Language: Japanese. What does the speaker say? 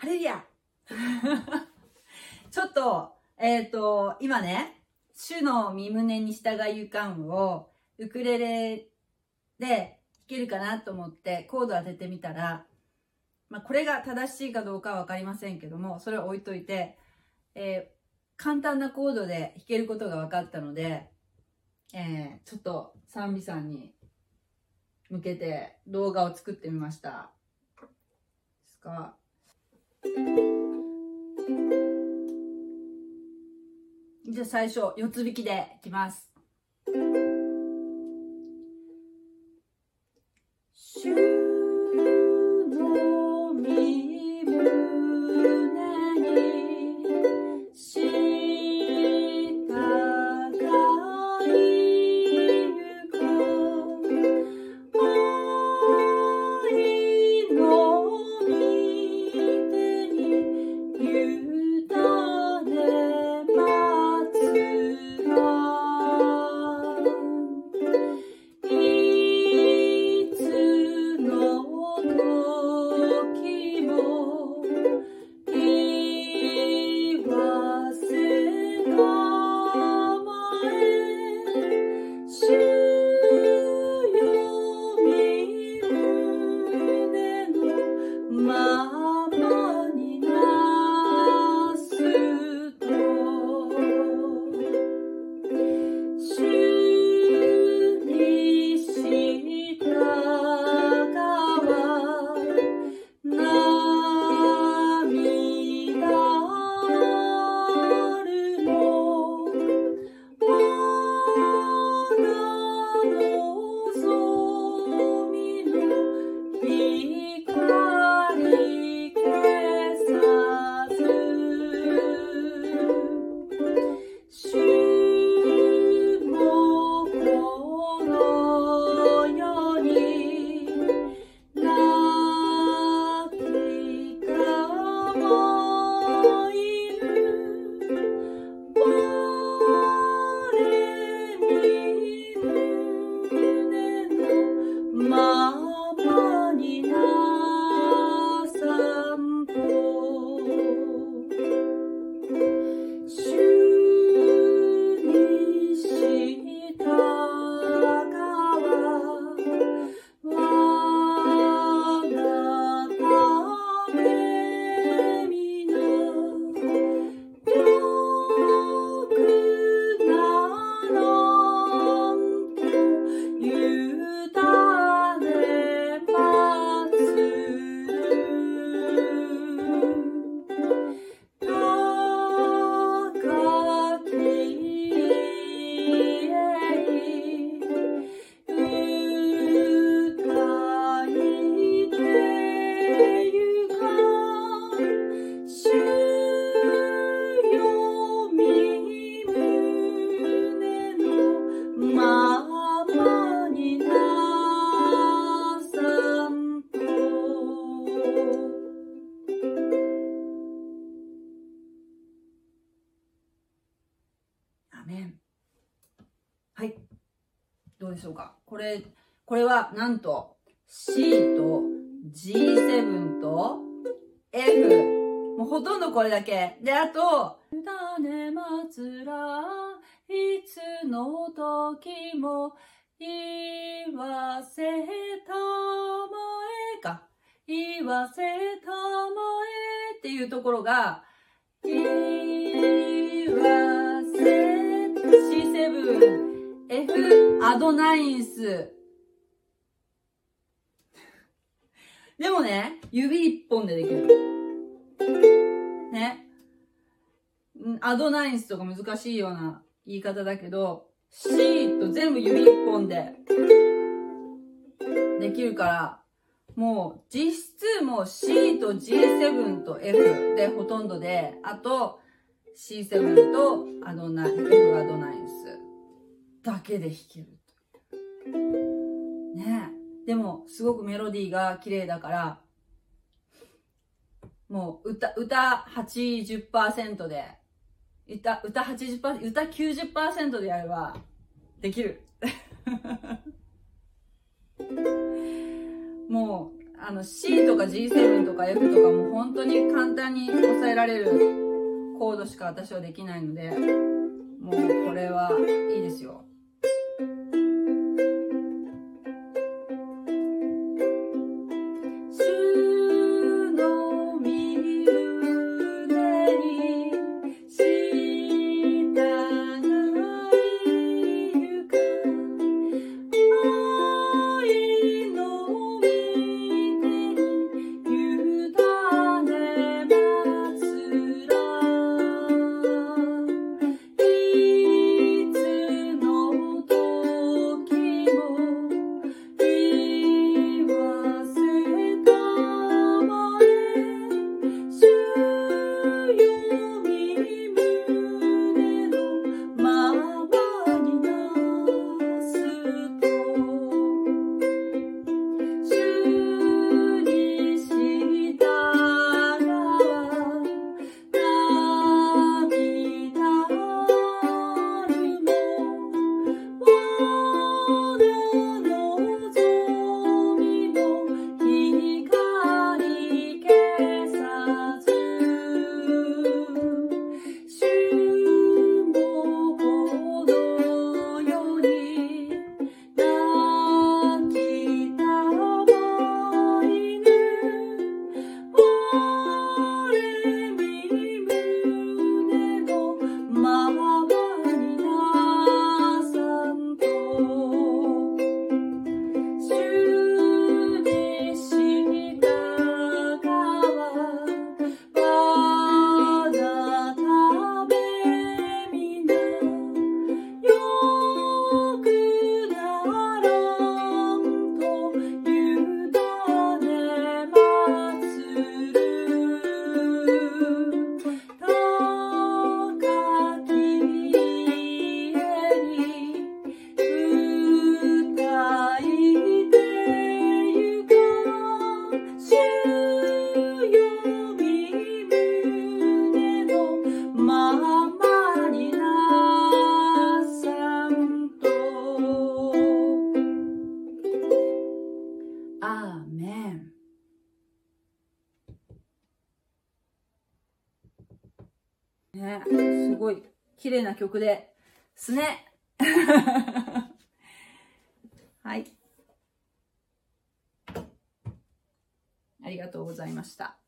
ハレルヤ ちょっと、えっ、と、今ね、主の身胸に従いゆかんをウクレレで弾けるかなと思ってコード当ててみたら、まあ、これが正しいかどうかはわかりませんけども、それを置いといて、えー、簡単なコードで弾けることが分かったので、えー、ちょっと賛美さんに向けて動画を作ってみました。ですか？じゃあ最初、四つ引きでいきます。なんと C と G7 と F。もうほとんどこれだけ。で、あと、種つらいつの時も言わせたまえか。言わせたまえっていうところが、言わせ C7、F、アドナインス、でもね、指一本でできる。ね。アドナインスとか難しいような言い方だけど、C と全部指一本でできるから、もう実質もう C と G7 と F でほとんどで、あと C7 とアドナイン、F アドナインスだけで弾けるねでもすごくメロディーが綺麗だからもう歌歌80%で歌歌80%歌90%でやればできる。もうあの C とか G7 とか F とかも本当に簡単に抑えられるコードしか私はできないのでもうこれはいいですよ。ね、すごい綺麗な曲ですね。はい。ありがとうございました。